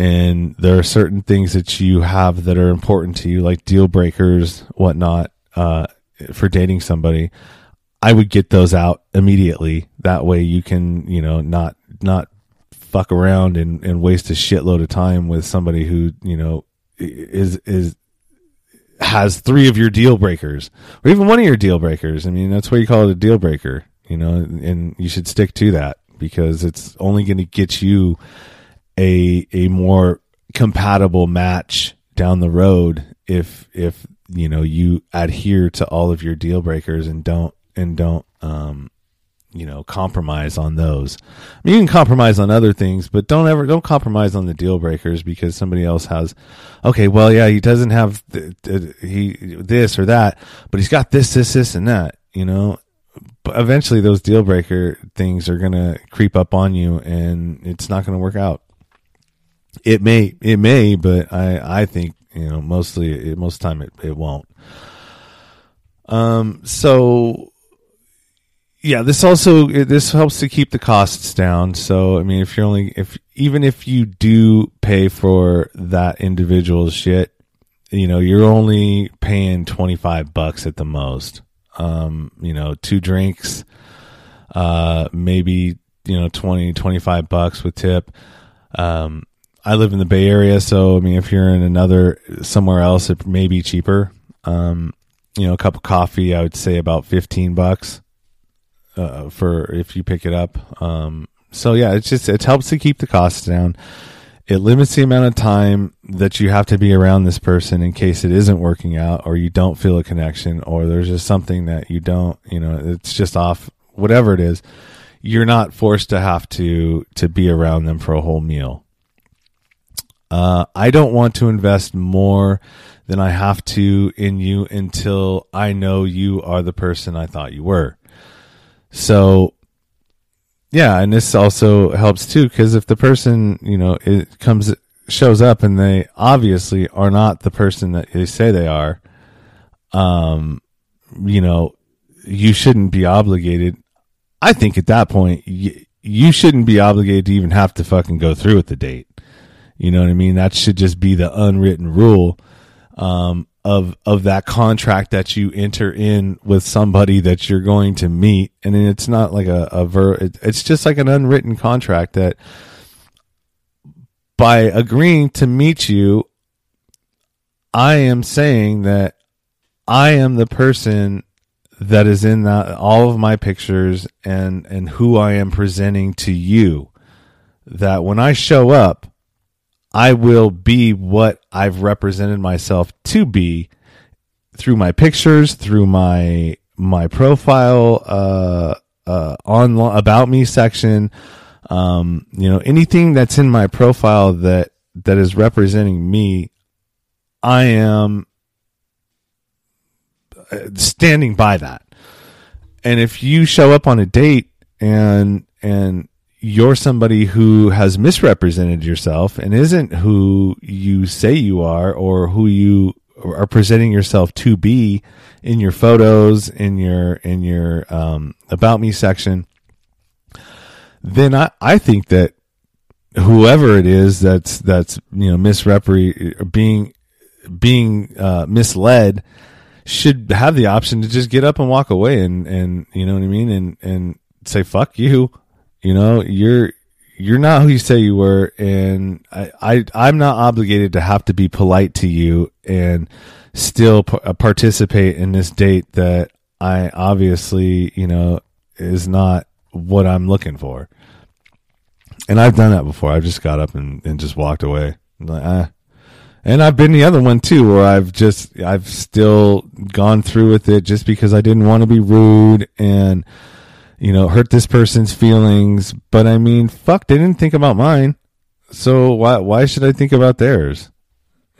and there are certain things that you have that are important to you, like deal breakers, whatnot, uh, for dating somebody, I would get those out immediately. That way you can, you know, not, not fuck around and, and waste a shitload of time with somebody who, you know, is, is, has three of your deal breakers or even one of your deal breakers. I mean, that's why you call it a deal breaker, you know, and you should stick to that because it's only going to get you a, a more compatible match down the road if, if, you know, you adhere to all of your deal breakers and don't, and don't, um, you know, compromise on those. I mean, you can compromise on other things, but don't ever don't compromise on the deal breakers because somebody else has. Okay, well, yeah, he doesn't have the, the, he this or that, but he's got this, this, this, and that. You know, but eventually those deal breaker things are gonna creep up on you, and it's not gonna work out. It may, it may, but I, I think you know, mostly, most time it, it won't. Um, so yeah, this also this helps to keep the costs down. So I mean, if you're only if even if you do pay for that individual's shit, you know, you're only paying twenty five bucks at the most. Um, you know, two drinks, uh, maybe you know 20, 25 bucks with tip. Um, I live in the Bay Area, so I mean, if you're in another somewhere else, it may be cheaper. Um, you know, a cup of coffee, I would say about fifteen bucks uh, for if you pick it up. Um, so yeah, it's just it helps to keep the costs down. It limits the amount of time that you have to be around this person in case it isn't working out, or you don't feel a connection, or there's just something that you don't, you know, it's just off. Whatever it is, you're not forced to have to to be around them for a whole meal. Uh, I don't want to invest more than I have to in you until I know you are the person I thought you were. So, yeah, and this also helps too because if the person you know it comes shows up and they obviously are not the person that they say they are, um, you know, you shouldn't be obligated. I think at that point you, you shouldn't be obligated to even have to fucking go through with the date. You know what I mean? That should just be the unwritten rule. Um, of of that contract that you enter in with somebody that you're going to meet and it's not like a, a ver it, it's just like an unwritten contract that by agreeing to meet you i am saying that i am the person that is in that all of my pictures and and who i am presenting to you that when i show up I will be what I've represented myself to be through my pictures, through my my profile, uh, uh, on about me section. Um, you know, anything that's in my profile that that is representing me, I am uh, standing by that. And if you show up on a date and and you're somebody who has misrepresented yourself and isn't who you say you are or who you are presenting yourself to be in your photos in your in your um, about me section then I, I think that whoever it is that's that's you know misrepre being being uh, misled should have the option to just get up and walk away and and you know what I mean? And and say fuck you you know, you're you're not who you say you were, and I, I I'm not obligated to have to be polite to you and still p- uh, participate in this date that I obviously you know is not what I'm looking for. And I've done that before. I've just got up and, and just walked away. Like, ah, And I've been the other one too, where I've just, I've still gone through with it just because I didn't want to be rude and, you know, hurt this person's feelings. But I mean, fuck, they didn't think about mine. So why, why should I think about theirs?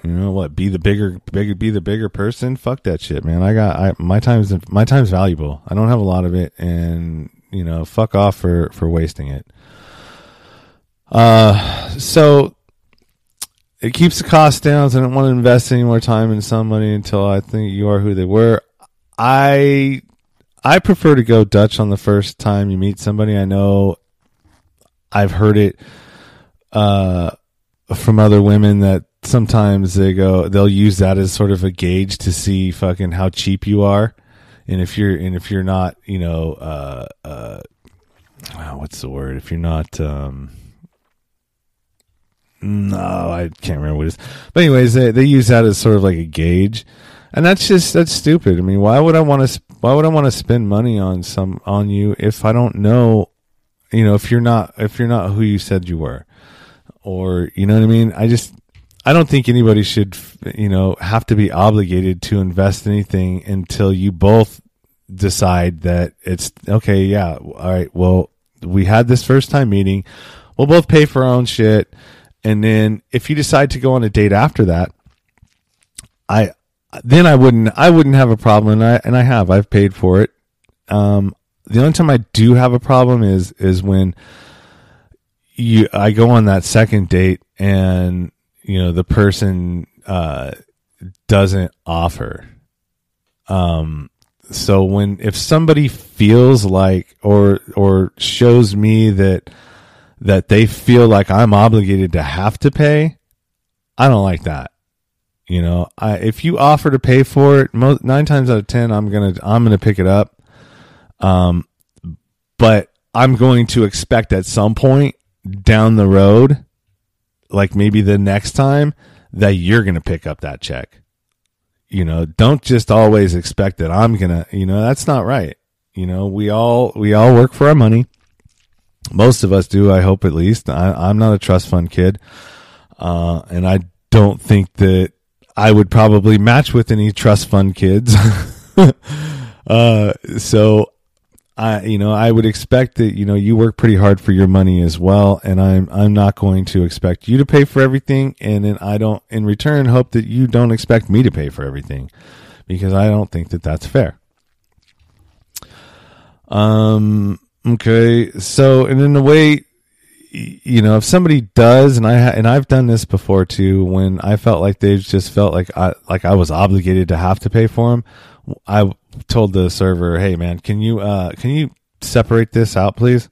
You know what? Be the bigger, bigger, be the bigger person. Fuck that shit, man. I got, I, my time's, my time's valuable. I don't have a lot of it and, you know, fuck off for, for wasting it. Uh, so it keeps the cost down. So I don't want to invest any more time in somebody until I think you are who they were. I I prefer to go Dutch on the first time you meet somebody. I know I've heard it uh, from other women that sometimes they go they'll use that as sort of a gauge to see fucking how cheap you are, and if you're and if you're not, you know, uh, uh, what's the word? If you're not um, no, I can't remember what it is. But anyways, they they use that as sort of like a gauge, and that's just that's stupid. I mean, why would I want to why would I want to spend money on some on you if I don't know, you know, if you're not if you're not who you said you were, or you know what I mean? I just I don't think anybody should you know have to be obligated to invest anything until you both decide that it's okay. Yeah, all right. Well, we had this first time meeting. We'll both pay for our own shit and then if you decide to go on a date after that, I then I wouldn't I wouldn't have a problem and I and I have I've paid for it. Um, the only time I do have a problem is is when you I go on that second date and you know the person uh, doesn't offer. Um, so when if somebody feels like or or shows me that that they feel like I'm obligated to have to pay, I don't like that. You know, I if you offer to pay for it, most, nine times out of ten, I'm gonna I'm gonna pick it up. Um, but I'm going to expect at some point down the road, like maybe the next time, that you're gonna pick up that check. You know, don't just always expect that I'm gonna. You know, that's not right. You know, we all we all work for our money most of us do, I hope at least. I, am not a trust fund kid. Uh, and I don't think that I would probably match with any trust fund kids. [laughs] uh, so I, you know, I would expect that, you know, you work pretty hard for your money as well. And I'm, I'm not going to expect you to pay for everything. And then I don't, in return, hope that you don't expect me to pay for everything because I don't think that that's fair. Um, Okay, so and in a way, you know, if somebody does, and I ha- and I've done this before too, when I felt like they just felt like I like I was obligated to have to pay for them, I told the server, "Hey, man, can you uh can you separate this out, please?"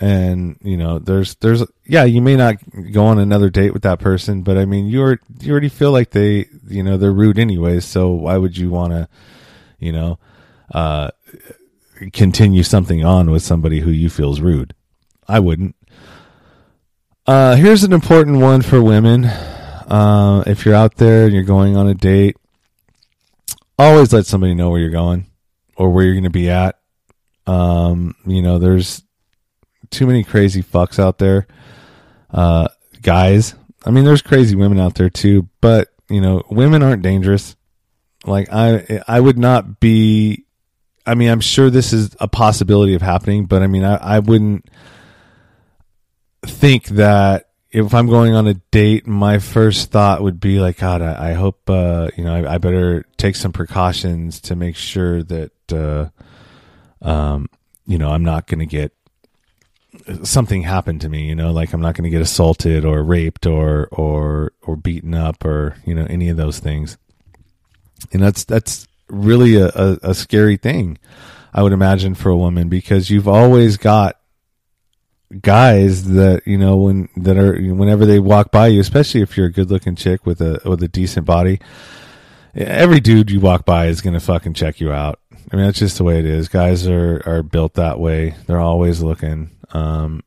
And you know, there's there's yeah, you may not go on another date with that person, but I mean, you are you already feel like they you know they're rude anyways, so why would you want to, you know, uh continue something on with somebody who you feel is rude. I wouldn't. Uh, here's an important one for women. Uh, if you're out there and you're going on a date, always let somebody know where you're going or where you're going to be at. Um, you know, there's too many crazy fucks out there. Uh, guys, I mean, there's crazy women out there too, but you know, women aren't dangerous. Like I, I would not be I mean, I'm sure this is a possibility of happening, but I mean, I, I wouldn't think that if I'm going on a date, my first thought would be like, God, I, I hope, uh, you know, I, I, better take some precautions to make sure that, uh, um, you know, I'm not going to get something happen to me, you know, like I'm not going to get assaulted or raped or, or, or beaten up or, you know, any of those things. And that's, that's, really a, a, a scary thing, I would imagine, for a woman because you've always got guys that you know when that are whenever they walk by you, especially if you're a good looking chick with a with a decent body. Every dude you walk by is gonna fucking check you out. I mean, that's just the way it is. Guys are are built that way. They're always looking. Um,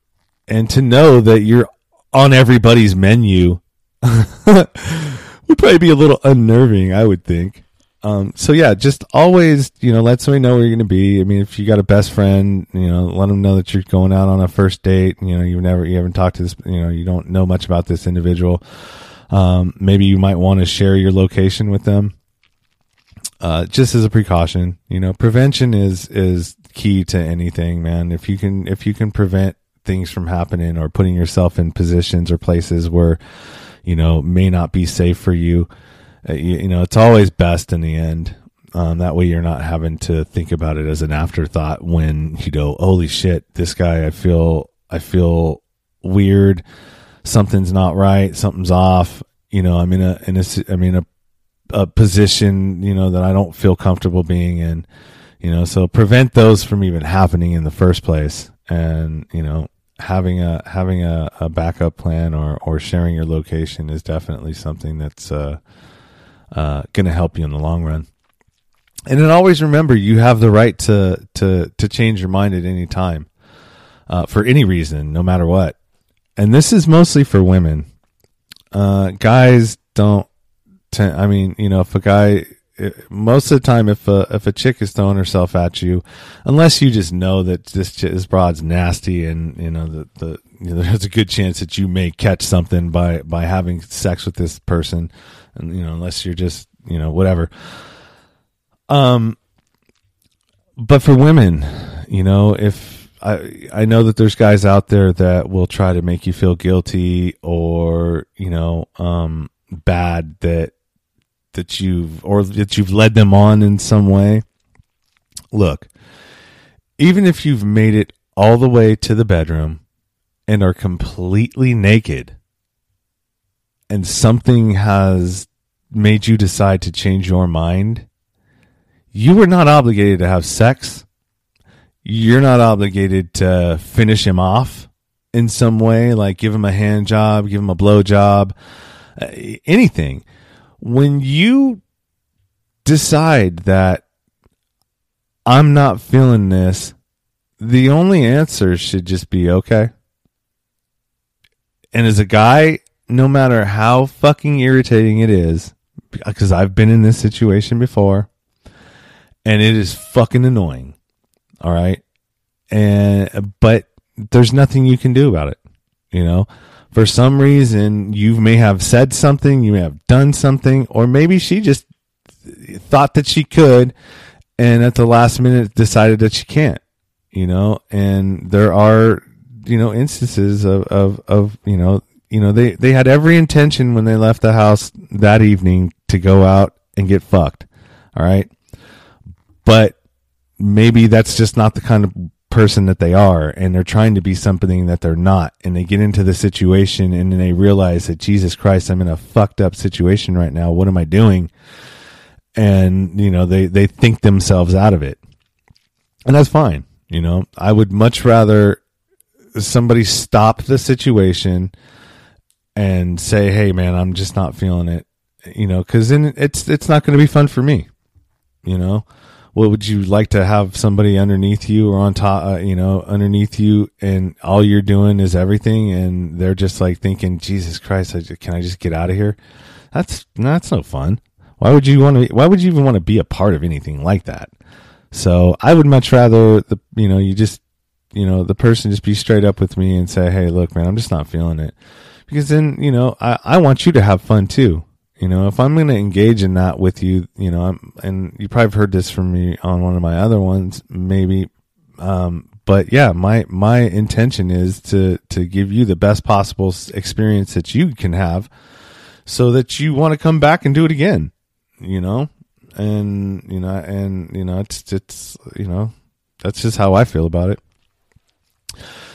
and to know that you're on everybody's menu [laughs] would probably be a little unnerving. I would think. Um, so yeah, just always, you know, let somebody know where you're going to be. I mean, if you got a best friend, you know, let them know that you're going out on a first date. You know, you've never, you haven't talked to this, you know, you don't know much about this individual. Um, maybe you might want to share your location with them. Uh, just as a precaution, you know, prevention is, is key to anything, man. If you can, if you can prevent things from happening or putting yourself in positions or places where, you know, may not be safe for you, you, you, know, it's always best in the end. Um, that way you're not having to think about it as an afterthought when you go, holy shit, this guy, I feel, I feel weird. Something's not right. Something's off. You know, I'm in a, in a, I mean, a, a position, you know, that I don't feel comfortable being in, you know, so prevent those from even happening in the first place. And, you know, having a, having a, a backup plan or, or sharing your location is definitely something that's, uh, uh, going to help you in the long run. And then always remember you have the right to to to change your mind at any time, uh, for any reason, no matter what. And this is mostly for women. Uh, guys don't. I mean, you know, if a guy, most of the time, if a if a chick is throwing herself at you, unless you just know that this this broad's nasty, and you know the the you know, [laughs] there's a good chance that you may catch something by by having sex with this person, and you know, unless you're just you know whatever um, but for women, you know, if I I know that there's guys out there that will try to make you feel guilty or you know um, bad that that you've or that you've led them on in some way. Look, even if you've made it all the way to the bedroom and are completely naked and something has made you decide to change your mind you were not obligated to have sex. You're not obligated to finish him off in some way, like give him a hand job, give him a blow job, uh, anything. When you decide that I'm not feeling this, the only answer should just be okay. And as a guy, no matter how fucking irritating it is, because I've been in this situation before, and it is fucking annoying. All right. And, but there's nothing you can do about it. You know, for some reason, you may have said something, you may have done something, or maybe she just thought that she could and at the last minute decided that she can't, you know, and there are, you know, instances of, of, of, you know, you know, they, they had every intention when they left the house that evening to go out and get fucked. All right. But maybe that's just not the kind of person that they are. And they're trying to be something that they're not. And they get into the situation and then they realize that Jesus Christ I'm in a fucked up situation right now. What am I doing? And you know they they think themselves out of it. And that's fine. You know I would much rather somebody stop the situation and say hey man I'm just not feeling it you know cuz then it's it's not going to be fun for me you know what would you like to have somebody underneath you or on top, uh, you know, underneath you and all you're doing is everything and they're just like thinking, Jesus Christ, can I just get out of here? That's, that's no fun. Why would you want to, why would you even want to be a part of anything like that? So I would much rather the, you know, you just, you know, the person just be straight up with me and say, Hey, look, man, I'm just not feeling it. Because then, you know, I, I want you to have fun too. You know, if I'm going to engage in that with you, you know, I'm, and you probably heard this from me on one of my other ones, maybe. Um, but yeah, my, my intention is to, to give you the best possible experience that you can have so that you want to come back and do it again, you know? And, you know, and, you know, it's, it's, you know, that's just how I feel about it.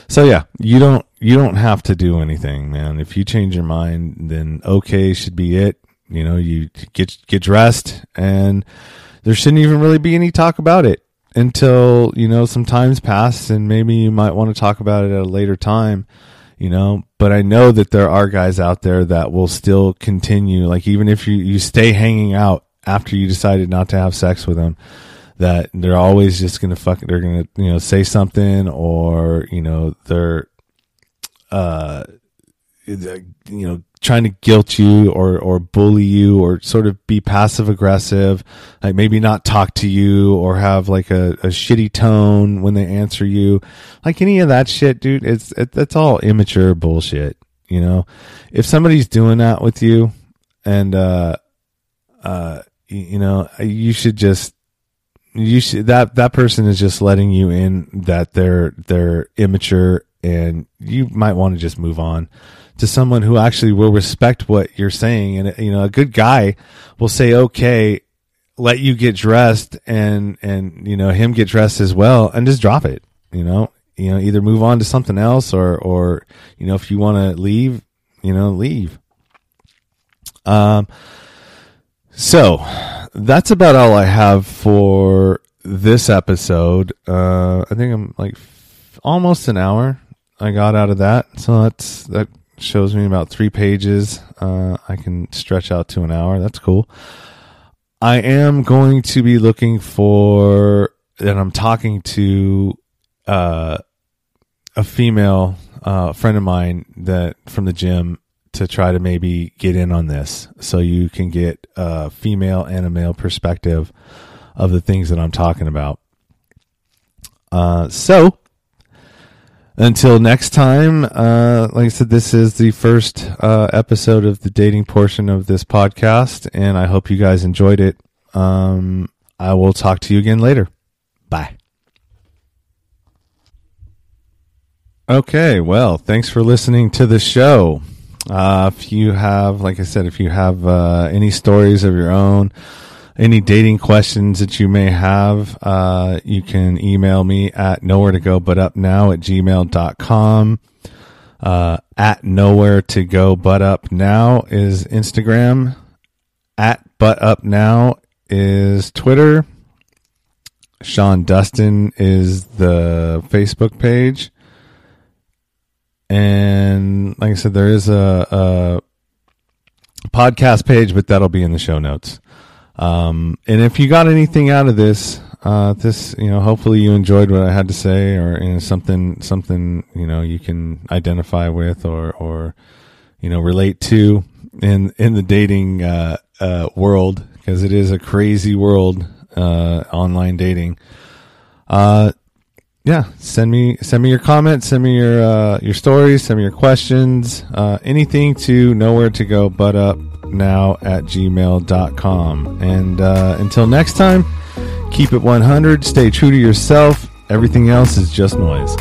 So yeah, you don't you don't have to do anything, man. If you change your mind, then okay should be it you know, you get get dressed, and there shouldn't even really be any talk about it until you know some times pass, and maybe you might want to talk about it at a later time. You know, but I know that there are guys out there that will still continue, like even if you you stay hanging out after you decided not to have sex with them, that they're always just gonna fuck. They're gonna you know say something, or you know they're uh you know trying to guilt you or or bully you or sort of be passive aggressive like maybe not talk to you or have like a, a shitty tone when they answer you like any of that shit dude it's it, that's all immature bullshit You know, if somebody's doing that with you, and uh, uh, you know, you should just you should that that person is just letting you in that they're they're immature, and you might want to just move on to someone who actually will respect what you're saying. And you know, a good guy will say, "Okay." let you get dressed and and you know him get dressed as well and just drop it you know you know either move on to something else or or you know if you want to leave you know leave um so that's about all i have for this episode. Uh i think i'm like f- almost an hour i got out of that. So that's that shows me about three pages. Uh i can stretch out to an hour. That's cool. I am going to be looking for and i'm talking to uh a female uh, friend of mine that from the gym to try to maybe get in on this so you can get a female and a male perspective of the things that I'm talking about. Uh, so until next time, uh, like I said, this is the first uh, episode of the dating portion of this podcast, and I hope you guys enjoyed it. Um, I will talk to you again later. Bye. Okay, well, thanks for listening to the show. Uh, if you have, like I said, if you have uh, any stories of your own, any dating questions that you may have, uh, you can email me at nowhere to go but up now at gmail.com. Uh, at nowhere to go but up now is Instagram. At but up now is Twitter. Sean Dustin is the Facebook page and like I said, there is a, a podcast page, but that'll be in the show notes. Um, and if you got anything out of this, uh, this you know, hopefully you enjoyed what I had to say, or you know, something something you know you can identify with, or or you know relate to in in the dating uh, uh, world because it is a crazy world, uh, online dating. Yeah, send me send me your comments, send me your uh, your stories, send me your questions, uh, anything to nowhere to go but up now at gmail.com. And uh, until next time, keep it 100, stay true to yourself. Everything else is just noise.